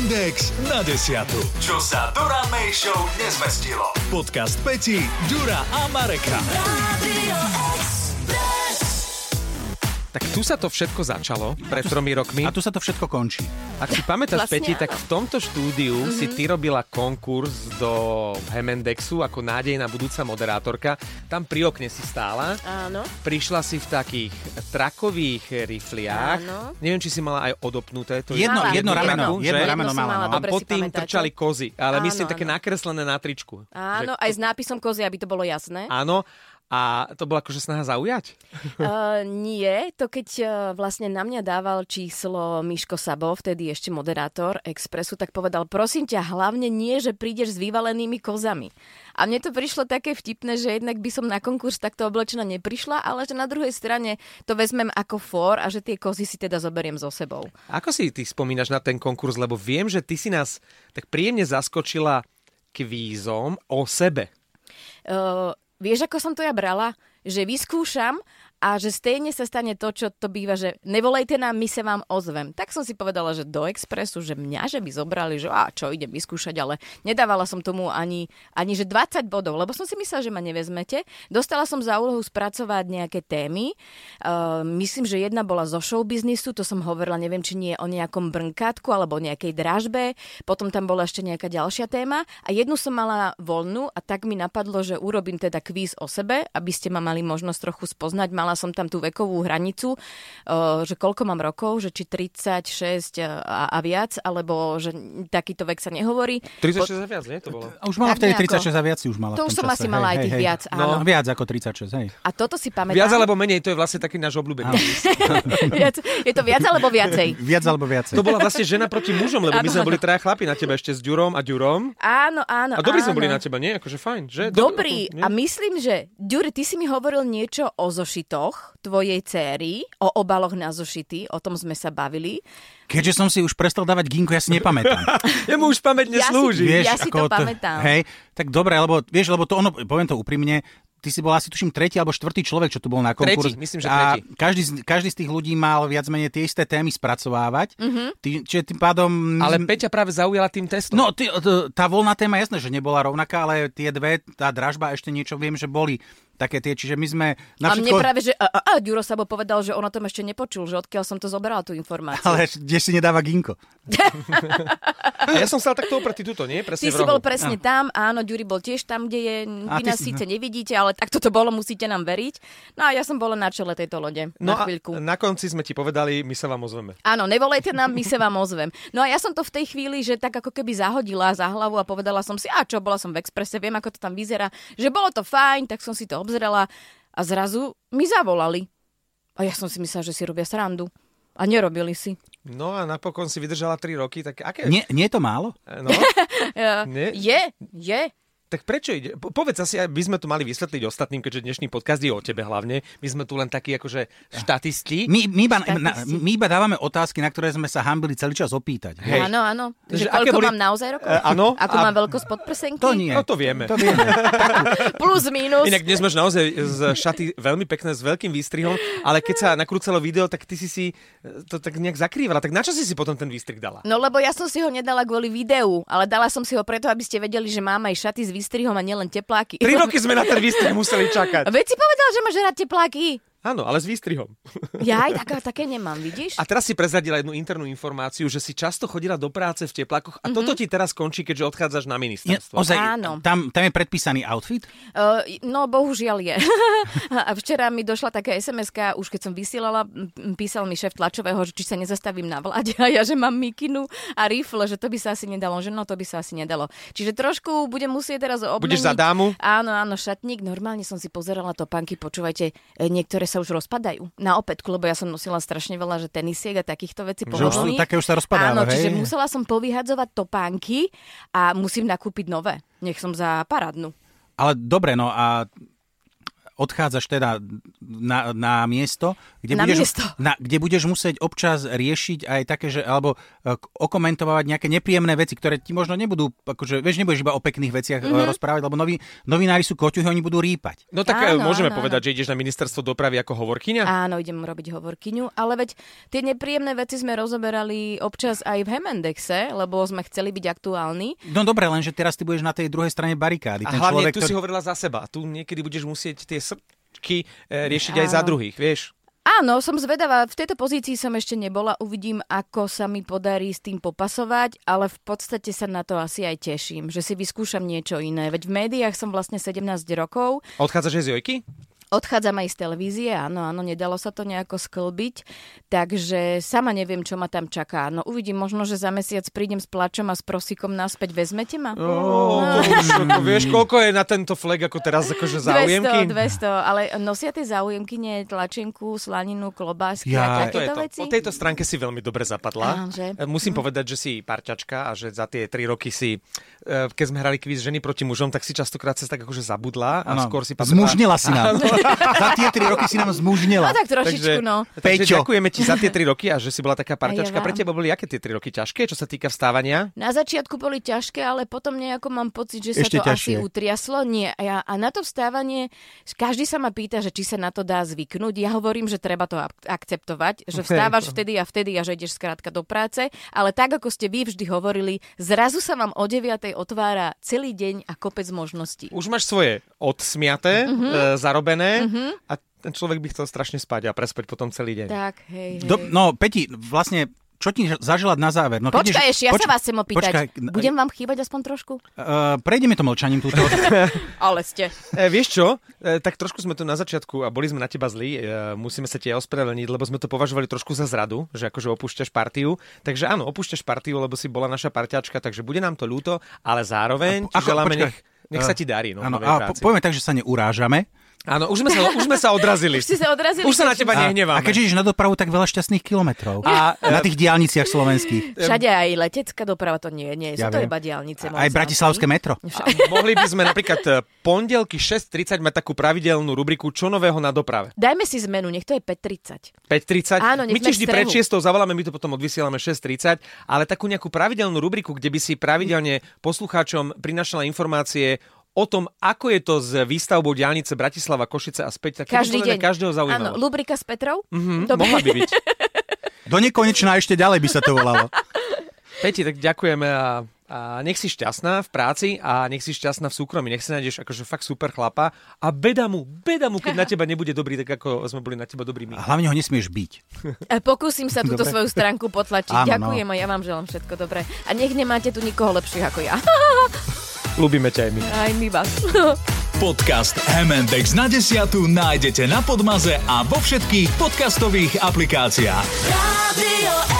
Index na desiatu. Čo sa Dura May Show nezmestilo. Podcast Peti, Dura a Mareka. Tak tu sa to všetko začalo pred tromi rokmi. A tu sa to všetko končí. Ak si pamätáš, Vlastne Peti, tak v tomto štúdiu mm-hmm. si ty robila konkurs do Hemendexu ako nádejná budúca moderátorka. Tam pri okne si stála. Áno. Prišla si v takých trakových rifliách. Áno. Neviem, či si mala aj odopnuté. To Jedno, Mala. jedno rameno, Že? jedno Jedno rameno mala. No. A pod tým pamätáte. trčali kozy. Ale Áno, myslím také áno. nakreslené na tričku. Áno, Že- aj s nápisom kozy, aby to bolo jasné. Áno. A to bola akože snaha zaujať? Uh, nie, to keď uh, vlastne na mňa dával číslo Miško Sabo, vtedy ešte moderátor Expressu, tak povedal, prosím ťa, hlavne nie, že prídeš s vyvalenými kozami. A mne to prišlo také vtipné, že jednak by som na konkurs takto oblečená neprišla, ale že na druhej strane to vezmem ako for a že tie kozy si teda zoberiem so sebou. Ako si ty spomínaš na ten konkurs? Lebo viem, že ty si nás tak príjemne zaskočila kvízom o sebe. Uh, vieš, ako som to ja brala? Že vyskúšam a že stejne sa stane to, čo to býva, že nevolejte nám, my sa vám ozvem. Tak som si povedala, že do Expressu, že mňa, že by zobrali, že a čo, idem vyskúšať, ale nedávala som tomu ani, ani že 20 bodov, lebo som si myslela, že ma nevezmete. Dostala som za úlohu spracovať nejaké témy. Uh, myslím, že jedna bola zo show biznisu, to som hovorila, neviem, či nie o nejakom brnkátku alebo o nejakej dražbe. Potom tam bola ešte nejaká ďalšia téma a jednu som mala voľnú a tak mi napadlo, že urobím teda kvíz o sebe, aby ste ma mali možnosť trochu spoznať. Mala som tam tú vekovú hranicu, uh, že koľko mám rokov, že či 36 a, a viac, alebo že takýto vek sa nehovorí. 36 a viac, nie? To bolo. A už mala vtedy nejako. 36 a viac si už mala To už som čase. asi mala aj tých viac, áno. No, viac ako 36, hej. A toto si pamätám. Viac alebo menej, to je vlastne taký náš obľúbený. je to viac alebo viacej? Viac alebo viacej. To bola vlastne žena proti mužom, lebo my sme boli traja chlapi na teba ešte s Ďurom a Ďurom. Áno, áno. A dobrí sme boli na teba, nie? Akože fajn, že? Dobrý. nie? A myslím, že, Ďuri, ty si mi hovoril niečo o zošitoch tvojej céry, o obaloch na zošity, o tom sme sa bavili. Keďže som si už prestal dávať ginko, ja si nepamätám. Jemu už pamäť Ja si- neslúži. Vieš, Ja si to pamätám. Hej, tak dobre, lebo vieš, lebo to ono, poviem to úprimne, ty si bol asi tuším tretí alebo štvrtý človek, čo tu bol na konkurs. Tretí, myslím, že a tretí. každý, z- každý z tých ľudí mal viac menej tie isté témy spracovávať. Mm-hmm. Ty, čiže tým pádom... Ale Peťa práve zaujala tým testom. No, ty, tá voľná téma, jasné, že nebola rovnaká, ale tie dve, tá dražba a ešte niečo viem, že boli také tie, čiže my sme na a mne všetko... práve, že a, a, a Ďuro Sabo povedal, že on o tom ešte nepočul, že odkiaľ som to zobrala, tú informáciu. Ale kde si nedáva ginko. A ja som stal takto opretý tuto, nie? Presne Ty si bol presne tam, áno, Ďuri bol tiež tam, kde je, vy nás si- síce nevidíte, ale takto to bolo, musíte nám veriť. No a ja som bola na čele tejto lode, No na a chvíľku. na konci sme ti povedali, my sa vám ozveme. Áno, nevolejte nám, my sa vám ozvem. No a ja som to v tej chvíli, že tak ako keby zahodila za hlavu a povedala som si, a čo, bola som v Expresse, viem, ako to tam vyzerá, že bolo to fajn, tak som si to obzrela a zrazu mi zavolali. A ja som si myslela, že si robia srandu. A nerobili si. No a napokon si vydržala 3 roky, tak aké... Nie, nie je to málo? No, Ja, Nie? Je, je. Tak prečo ide? Po- Povedz asi, by sme tu mali vysvetliť ostatným, keďže dnešný podcast je o tebe hlavne. My sme tu len takí akože štatisti. My, my, iba, na, Štatisti. my iba dávame otázky, na ktoré sme sa hambili celý čas opýtať. Hej. Áno, áno. Že aké koľko boli- mám naozaj rokov? E, áno. Ako A- mám veľkosť podprsenky? To nie. No to vieme. To vieme. Plus, minus. Inak dnes máš naozaj z šaty veľmi pekné, s veľkým výstrihom, ale keď sa nakrúcalo video, tak ty si si e, to tak nejak zakrývala. Tak na čo si si potom ten výstrih dala? No lebo ja som si ho nedala kvôli videu, ale dala som si ho preto, aby ste vedeli, že mám aj šaty s výstrihom a nielen tepláky. Tri roky sme na ten výstrih museli čakať. Veď si povedal, že máš rád tepláky. Áno, ale s výstrihom. Ja aj také, také nemám, vidíš? A teraz si prezradila jednu internú informáciu, že si často chodila do práce v teplákoch a Mhm. toto ti teraz končí, keďže odchádzaš na Je, ministerstvo. ozaj, Áno. tam, tam je predpísaný outfit? Uh, no, bohužiaľ je. a včera mi došla taká sms už keď som vysielala, písal mi šéf tlačového, že či sa nezastavím na vláde a ja, že mám mikinu a rifle, že to by sa asi nedalo, že no to by sa asi nedalo. Čiže trošku budem musieť teraz obmeniť. Budeš za dámu? Áno, áno, šatník. Normálne som si pozerala topánky, počúvajte, e, niektoré sa už rozpadajú na opätku, lebo ja som nosila strašne veľa že tenisiek a takýchto vecí Že už sú, také už sa rozpadáva, Áno, hej? čiže musela som povyhadzovať topánky a musím nakúpiť nové. Nech som za parádnu. Ale dobre, no a odchádzaš teda na, na miesto, kde Na budeš, miesto. Na, kde budeš musieť občas riešiť aj také, že, alebo e, k- okomentovať nejaké nepríjemné veci, ktoré ti možno nebudú, akože, vieš, nebudeš iba o pekných veciach Mhm. mm-hmm. rozprávať, lebo noví, novinári sú koťuhy, oni budú rýpať. No tak áno, Áno, môžeme áno, povedať, že ideš na ministerstvo dopravy ako hovorkyňa? Áno, idem robiť hovorkyňu, ale veď tie nepríjemné veci sme rozoberali občas aj v Hemendexe, lebo sme chceli byť aktuálni. No dobre, lenže teraz ty budeš na tej druhej strane barikády. A Ten hlavne človek, tu si hovorila za seba. Tu niekedy budeš musieť tie srčky e, riešiť aj za druhých, vieš? Áno, som zvedavá. V tejto pozícii som ešte nebola. Uvidím, ako sa mi podarí s tým popasovať, ale v podstate sa na to asi aj teším, že si vyskúšam niečo iné. Veď v médiách som vlastne 17 rokov. Odchádzaš aj z Jojky? Odchádzam aj z televízie, áno, áno, nedalo sa to nejako sklbiť, takže sama neviem, čo ma tam čaká. No uvidím, možno, že za mesiac prídem s plačom a s prosíkom naspäť. Vezmete ma? Oh, to už, ako, vieš, koľko je na tento flag ako teraz akože záujemky? 200, 200, ale nosia tie záujemky nie tlačenku, slaninu, klobásky Ja, a takéto to. veci? Po tejto stránke si veľmi dobre zapadla. Áno, že? E, Musím povedať, že si parťačka a že za tie tri roky si, e, keď sme hrali kvíz ženy proti mužom, tak si častokrát sa tak akože zabudla a Áno, skôr si pamätá... Zmužnila si nám. Za tie tri roky si nám zmužnila. No tak trošičku, no. Takže Peťo. ďakujeme ti za tie tri roky a že si bola taká parťačka. vám. Pre teba boli aké tie tri roky ťažké, čo sa týka vstávania? Na začiatku boli ťažké, ale potom nejako mám pocit, že sa Ešte to ťažšie. asi utriaslo. Nie. A, ja, a na to vstávanie, každý sa ma pýta, že či sa na to dá zvyknúť. Ja hovorím, že treba to ak- akceptovať, že vstávaš vtedy a vtedy a že ideš skrátka do práce. Ale tak, ako ste vy vždy hovorili, zrazu sa vám o 9. otvára celý deň a kopec možností. Už máš svoje odsmiaté, Mhm. mm-hmm. e, zarobené a ten človek by chcel strašne spať a prespať potom celý deň. Tak, hej, hej. Do, no, Peti, vlastne, čo ti zaželať na záver? No, Počkaj ešte, ja poč- sa vás chcem opýtať. Počkaj, Budem vám chýbať aspoň trošku? Uh, prejdeme to mlčaním túto. Ale ste. E, vieš čo, e, tak trošku sme tu na začiatku a boli sme na teba zlí, e, musíme sa ti aj ospravedlniť, lebo sme to považovali trošku za zradu, že akože opúšťaš partiu. Takže áno, opúšťaš partiu, lebo si bola naša parťačka, takže bude nám to ľúto, ale zároveň ti Ako- želáme, počkaj. nech, nech sa ti darí. No, Áno, a po, povieme tak, že sa neurážame. Áno, už sme sa, už sme sa odrazili. Už ste sa odrazili. Už sa na teba A, nehneváme. a keďže ideš na dopravu, tak veľa šťastných kilometrov. A, na tých diálniciach slovenských. Všade aj letecká doprava to nie, nie, sú Ja to viem. iba diálnice. Aj bratislavské metro. a mohli by sme napríklad e, pondelky 6.30 mať takú pravidelnú rubriku Čo nového na doprave. Dajme si zmenu, nech to je 5.30. 5.30. Áno, nech my ti vždy pred 6 zavoláme, my to potom odvysielame 6.30, ale takú nejakú pravidelnú rubriku, kde by si pravidelne poslucháčom prinašala informácie o tom, ako je to s výstavbou diálnice Bratislava, Košice a späť. Tak Každý deň. každého Áno, zaujímalo. lubrika s Petrou? Mhm, Dobre. mohla by byť. Do nekonečna ešte ďalej by sa to volalo. Peti, tak ďakujeme a, a nech si šťastná v práci a nech si šťastná v súkromí. Nech si nájdeš akože fakt super chlapa a beda mu, beda mu, keď na teba nebude dobrý, tak ako sme boli na teba dobrí my. A hlavne ho nesmieš byť. A Pokúsim sa túto Dobre. svoju stránku potlačiť. Áno, no. Ďakujem a ja vám želám všetko dobré. A nech nemáte tu nikoho lepších ako ja. Ľúbime ťa aj my. Aj my vás. Podcast M&X na desiatu nájdete na Podmaze a vo všetkých podcastových aplikáciách. Radio.